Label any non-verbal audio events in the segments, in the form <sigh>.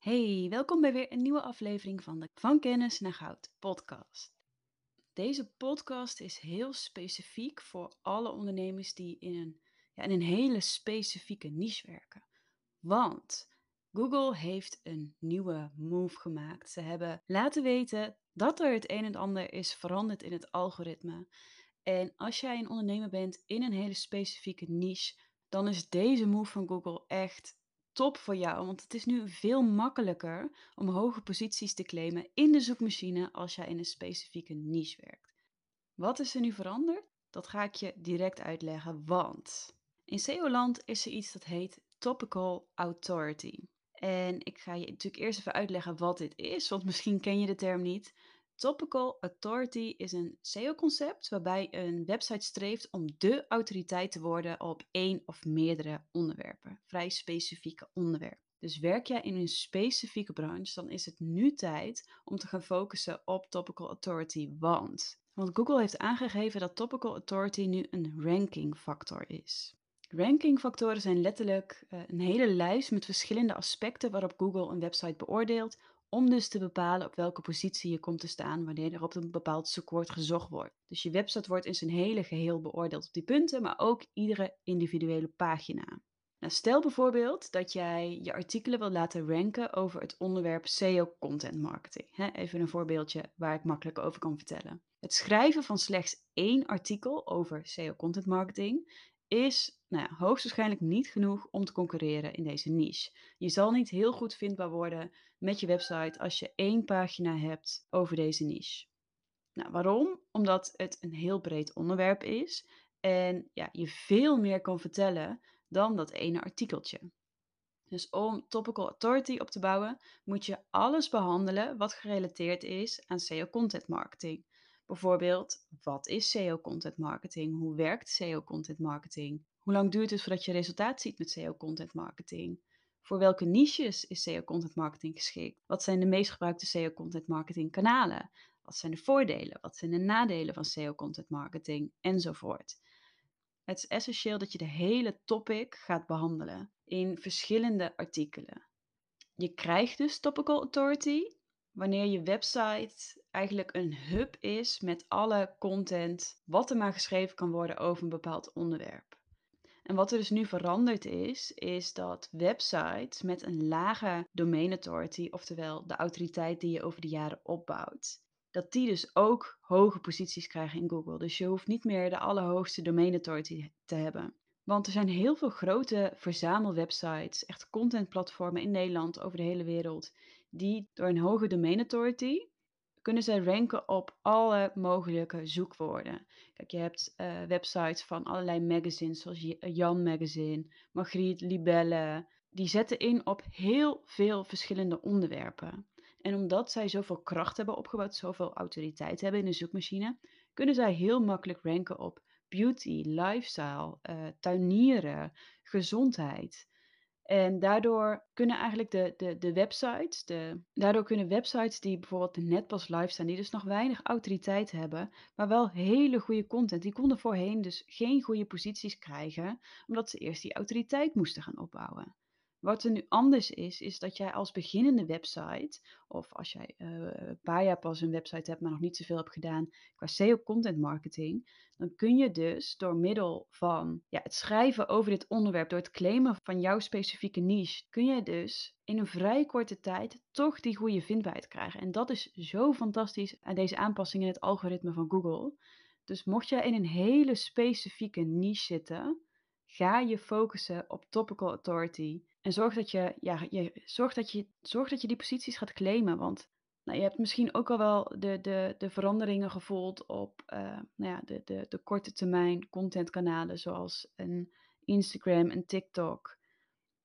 Hey, welkom bij weer een nieuwe aflevering van de Van Kennis naar Goud podcast. Deze podcast is heel specifiek voor alle ondernemers die in een, ja, in een hele specifieke niche werken. Want Google heeft een nieuwe move gemaakt. Ze hebben laten weten dat er het een en ander is veranderd in het algoritme. En als jij een ondernemer bent in een hele specifieke niche, dan is deze move van Google echt top voor jou. Want het is nu veel makkelijker om hoge posities te claimen in de zoekmachine als jij in een specifieke niche werkt. Wat is er nu veranderd? Dat ga ik je direct uitleggen, want in SEO-land is er iets dat heet Topical Authority. En ik ga je natuurlijk eerst even uitleggen wat dit is, want misschien ken je de term niet. Topical Authority is een SEO-concept waarbij een website streeft om de autoriteit te worden op één of meerdere onderwerpen, vrij specifieke onderwerpen. Dus werk jij in een specifieke branche, dan is het nu tijd om te gaan focussen op Topical Authority, want, want Google heeft aangegeven dat Topical Authority nu een ranking factor is. Rankingfactoren zijn letterlijk uh, een hele lijst met verschillende aspecten waarop Google een website beoordeelt om dus te bepalen op welke positie je komt te staan wanneer er op een bepaald zoekwoord gezocht wordt. Dus je website wordt in zijn hele geheel beoordeeld op die punten, maar ook iedere individuele pagina. Nou, stel bijvoorbeeld dat jij je artikelen wil laten ranken over het onderwerp SEO content marketing. even een voorbeeldje waar ik makkelijk over kan vertellen. Het schrijven van slechts één artikel over SEO content marketing is nou ja, hoogstwaarschijnlijk niet genoeg om te concurreren in deze niche. Je zal niet heel goed vindbaar worden met je website als je één pagina hebt over deze niche. Nou, waarom? Omdat het een heel breed onderwerp is en ja, je veel meer kan vertellen dan dat ene artikeltje. Dus om Topical Authority op te bouwen, moet je alles behandelen wat gerelateerd is aan SEO content marketing. Bijvoorbeeld, wat is SEO content marketing? Hoe werkt SEO content marketing? Hoe lang duurt het voordat je resultaat ziet met SEO content marketing? Voor welke niches is SEO content marketing geschikt? Wat zijn de meest gebruikte SEO content marketing kanalen? Wat zijn de voordelen? Wat zijn de nadelen van SEO content marketing? Enzovoort. Het is essentieel dat je de hele topic gaat behandelen in verschillende artikelen. Je krijgt dus Topical Authority wanneer je website eigenlijk een hub is met alle content wat er maar geschreven kan worden over een bepaald onderwerp. En wat er dus nu veranderd is, is dat websites met een lage domain authority, oftewel de autoriteit die je over de jaren opbouwt, dat die dus ook hoge posities krijgen in Google. Dus je hoeft niet meer de allerhoogste domain authority te hebben. Want er zijn heel veel grote verzamelwebsites, echt contentplatformen in Nederland, over de hele wereld, die door een hoge domain authority kunnen zij ranken op alle mogelijke zoekwoorden. Kijk, je hebt uh, websites van allerlei magazines, zoals Jan Magazine, Margriet, Libelle. Die zetten in op heel veel verschillende onderwerpen. En omdat zij zoveel kracht hebben opgebouwd, zoveel autoriteit hebben in de zoekmachine, kunnen zij heel makkelijk ranken op beauty, lifestyle, uh, tuinieren, gezondheid. En daardoor kunnen eigenlijk de, de, de websites, de, daardoor kunnen websites die bijvoorbeeld net pas live staan, die dus nog weinig autoriteit hebben, maar wel hele goede content, die konden voorheen dus geen goede posities krijgen, omdat ze eerst die autoriteit moesten gaan opbouwen. Wat er nu anders is, is dat jij als beginnende website, of als jij uh, een paar jaar pas een website hebt, maar nog niet zoveel hebt gedaan qua SEO content marketing, dan kun je dus door middel van ja, het schrijven over dit onderwerp, door het claimen van jouw specifieke niche, kun je dus in een vrij korte tijd toch die goede vindbaarheid krijgen. En dat is zo fantastisch aan deze aanpassing in het algoritme van Google. Dus mocht jij in een hele specifieke niche zitten, ga je focussen op topical authority. En zorg dat je, ja, je, zorg dat je, zorg dat je die posities gaat claimen. Want nou, je hebt misschien ook al wel de, de, de veranderingen gevoeld op uh, nou ja, de, de, de korte termijn contentkanalen zoals een Instagram en TikTok.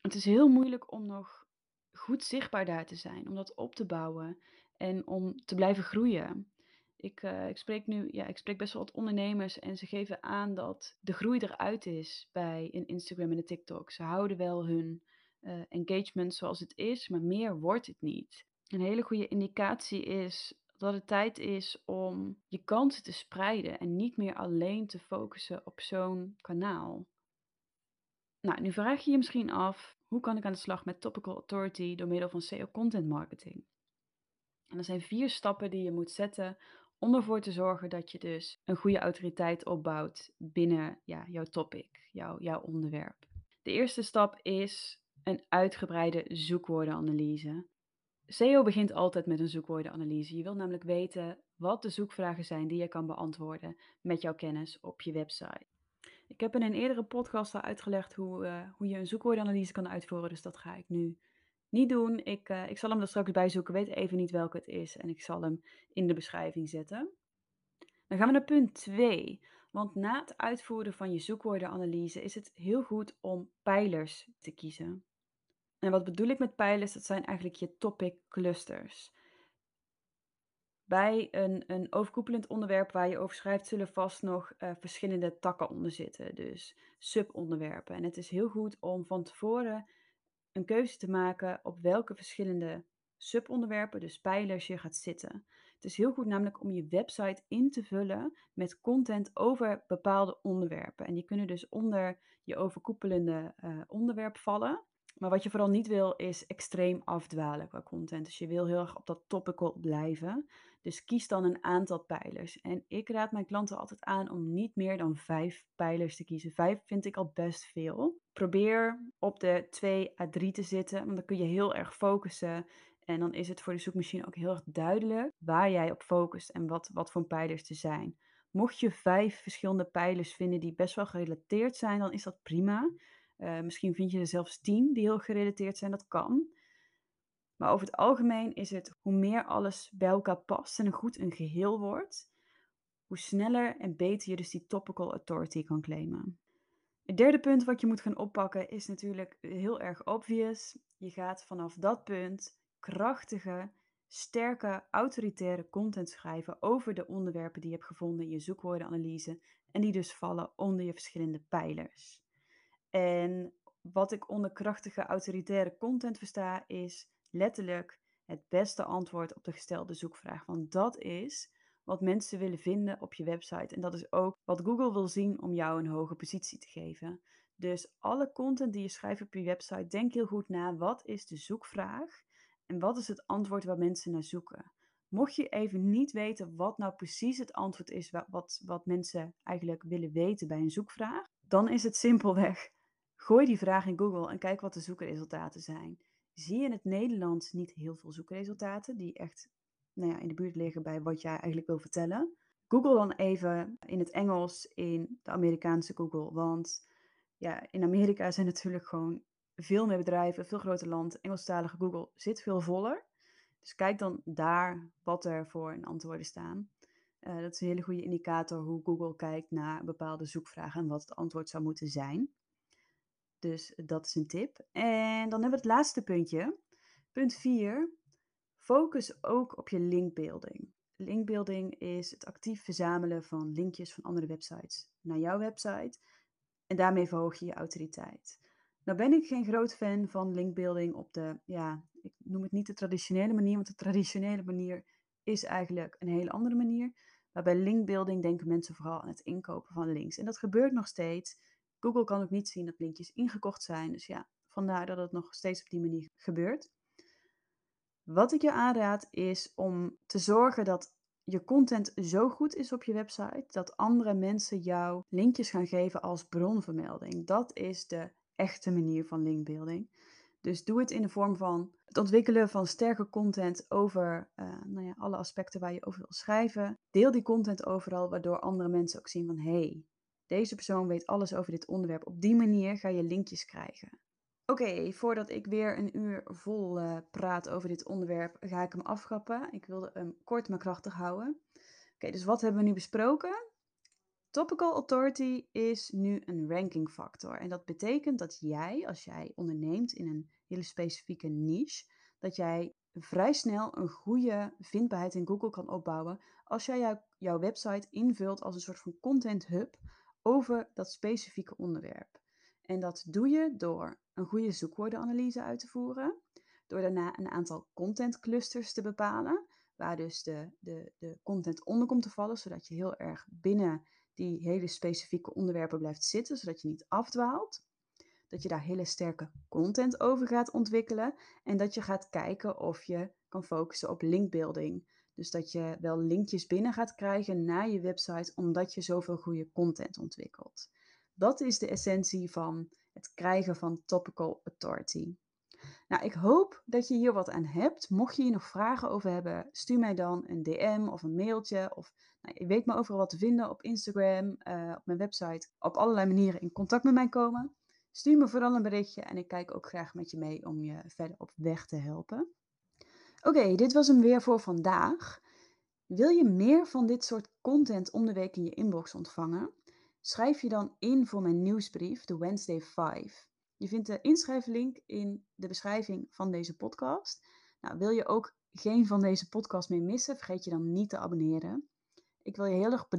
Het is heel moeilijk om nog goed zichtbaar daar te zijn, om dat op te bouwen en om te blijven groeien. Ik, uh, ik, spreek nu, ja, ik spreek best wel wat ondernemers en ze geven aan dat de groei eruit is bij een Instagram en een TikTok. Ze houden wel hun uh, engagement zoals het is, maar meer wordt het niet. Een hele goede indicatie is dat het tijd is om je kansen te spreiden en niet meer alleen te focussen op zo'n kanaal. Nou, nu vraag je je misschien af, hoe kan ik aan de slag met topical authority door middel van SEO content marketing? En er zijn vier stappen die je moet zetten om ervoor te zorgen dat je dus een goede autoriteit opbouwt binnen ja, jouw topic, jouw, jouw onderwerp. De eerste stap is een uitgebreide zoekwoordenanalyse. SEO begint altijd met een zoekwoordenanalyse. Je wil namelijk weten wat de zoekvragen zijn die je kan beantwoorden met jouw kennis op je website. Ik heb in een eerdere podcast al uitgelegd hoe, uh, hoe je een zoekwoordenanalyse kan uitvoeren, dus dat ga ik nu niet doen. Ik, uh, ik zal hem er straks bij zoeken, weet even niet welke het is en ik zal hem in de beschrijving zetten. Dan gaan we naar punt 2. Want na het uitvoeren van je zoekwoordenanalyse is het heel goed om pijlers te kiezen. En wat bedoel ik met pijlers? Dat zijn eigenlijk je topic clusters. Bij een, een overkoepelend onderwerp waar je over schrijft, zullen vast nog uh, verschillende takken onder zitten. Dus subonderwerpen. En het is heel goed om van tevoren een keuze te maken op welke verschillende subonderwerpen, dus pijlers, je gaat zitten. Het is heel goed namelijk om je website in te vullen met content over bepaalde onderwerpen. En die kunnen dus onder je overkoepelende uh, onderwerp vallen. Maar wat je vooral niet wil, is extreem afdwalen qua content. Dus je wil heel erg op dat topical blijven. Dus kies dan een aantal pijlers. En ik raad mijn klanten altijd aan om niet meer dan vijf pijlers te kiezen. Vijf vind ik al best veel. Probeer op de 2 à 3 te zitten, want dan kun je heel erg focussen. En dan is het voor de zoekmachine ook heel erg duidelijk waar jij op focust en wat, wat voor pijlers er zijn. Mocht je vijf verschillende pijlers vinden die best wel gerelateerd zijn, dan is dat prima. Uh, misschien vind je er zelfs tien die heel gerelateerd zijn, dat kan. Maar over het algemeen is het hoe meer alles bij elkaar past en goed een geheel wordt, hoe sneller en beter je dus die topical authority kan claimen. Het derde punt wat je moet gaan oppakken is natuurlijk heel erg obvious. Je gaat vanaf dat punt krachtige, sterke, autoritaire content schrijven over de onderwerpen die je hebt gevonden in je zoekwoordenanalyse en die dus vallen onder je verschillende pijlers. En wat ik onder krachtige autoritaire content versta, is letterlijk het beste antwoord op de gestelde zoekvraag. Want dat is wat mensen willen vinden op je website. En dat is ook wat Google wil zien om jou een hoge positie te geven. Dus alle content die je schrijft op je website, denk heel goed na. Wat is de zoekvraag? En wat is het antwoord waar mensen naar zoeken? Mocht je even niet weten wat nou precies het antwoord is, wat, wat mensen eigenlijk willen weten bij een zoekvraag, dan is het simpelweg Gooi die vraag in Google en kijk wat de zoekresultaten zijn. Zie je in het Nederlands niet heel veel zoekresultaten die echt nou ja, in de buurt liggen bij wat jij eigenlijk wil vertellen? Google dan even in het Engels in de Amerikaanse Google. Want ja, in Amerika <laughs> zijn natuurlijk gewoon veel meer bedrijven, veel groter land. Engelstalige Google zit veel voller. Dus kijk dan daar wat er voor in antwoorden staan. Uh, dat is een hele goede indicator hoe Google kijkt naar bepaalde zoekvragen en wat het antwoord zou moeten zijn. Dus dat is een tip. En dan hebben we het laatste puntje. Punt 4. Focus ook op je linkbuilding. Linkbuilding is het actief verzamelen van linkjes van andere websites naar jouw website. En daarmee verhoog je je autoriteit. Nou ben ik geen groot fan van linkbuilding op de, ja, ik noem het niet de traditionele manier, want de traditionele manier is eigenlijk een hele andere manier. Maar bij linkbuilding denken mensen vooral aan het inkopen van links. En dat gebeurt nog steeds. Google kan ook niet zien dat linkjes ingekocht zijn. Dus ja, vandaar dat het nog steeds op die manier gebeurt. Wat ik je aanraad is om te zorgen dat je content zo goed is op je website dat andere mensen jou linkjes gaan geven als bronvermelding. Dat is de echte manier van linkbuilding. Dus doe het in de vorm van het ontwikkelen van sterke content over uh, nou ja, alle aspecten waar je over wil schrijven. Deel die content overal, waardoor andere mensen ook zien van hé, hey, deze persoon weet alles over dit onderwerp. Op die manier ga je linkjes krijgen. Oké, voordat ik weer een uur vol uh, praat over dit onderwerp, ga ik hem afgrappen. Ik wilde hem kort maar krachtig houden. Oké, dus wat hebben we nu besproken? Topical authority is nu een ranking factor. En dat betekent dat jij, als jij onderneemt in een hele specifieke niche, dat jij vrij snel een goede vindbaarheid in Google kan opbouwen als jij jouw website invult als een soort van content hub over dat specifieke onderwerp. En dat doe je door een goede zoekwoordenanalyse uit te voeren, door daarna een aantal content clusters te bepalen, waar dus de, de, de content onder komt te vallen, zodat je heel erg binnen die hele specifieke onderwerpen blijft zitten, zodat je niet afdwaalt. dat je daar hele sterke content over gaat ontwikkelen en dat je gaat kijken of je kan focussen op linkbuilding. Dus dat je wel linkjes binnen gaat krijgen naar je website omdat je zoveel goede content ontwikkelt. Dat is de essentie van het krijgen van topical authority. Nou, ik hoop dat je hier wat aan hebt. Mocht je hier nog vragen over hebben, stuur mij dan een DM of een mailtje. Of nou, je weet me overal wat te vinden op Instagram, uh, op mijn website. Op allerlei manieren in contact met mij komen. Stuur me vooral een berichtje en ik kijk ook graag met je mee om je verder op weg te helpen. Oké, dit was hem weer voor vandaag. Wil je meer van dit soort content om de week in je inbox ontvangen? Schrijf je dan in voor mijn nieuwsbrief, de Wednesday 5. Je vindt de inschrijflink in de beschrijving van deze podcast. Nou, wil je ook geen van deze podcasts meer missen, vergeet je dan niet te abonneren. Ik wil je heel erg bedanken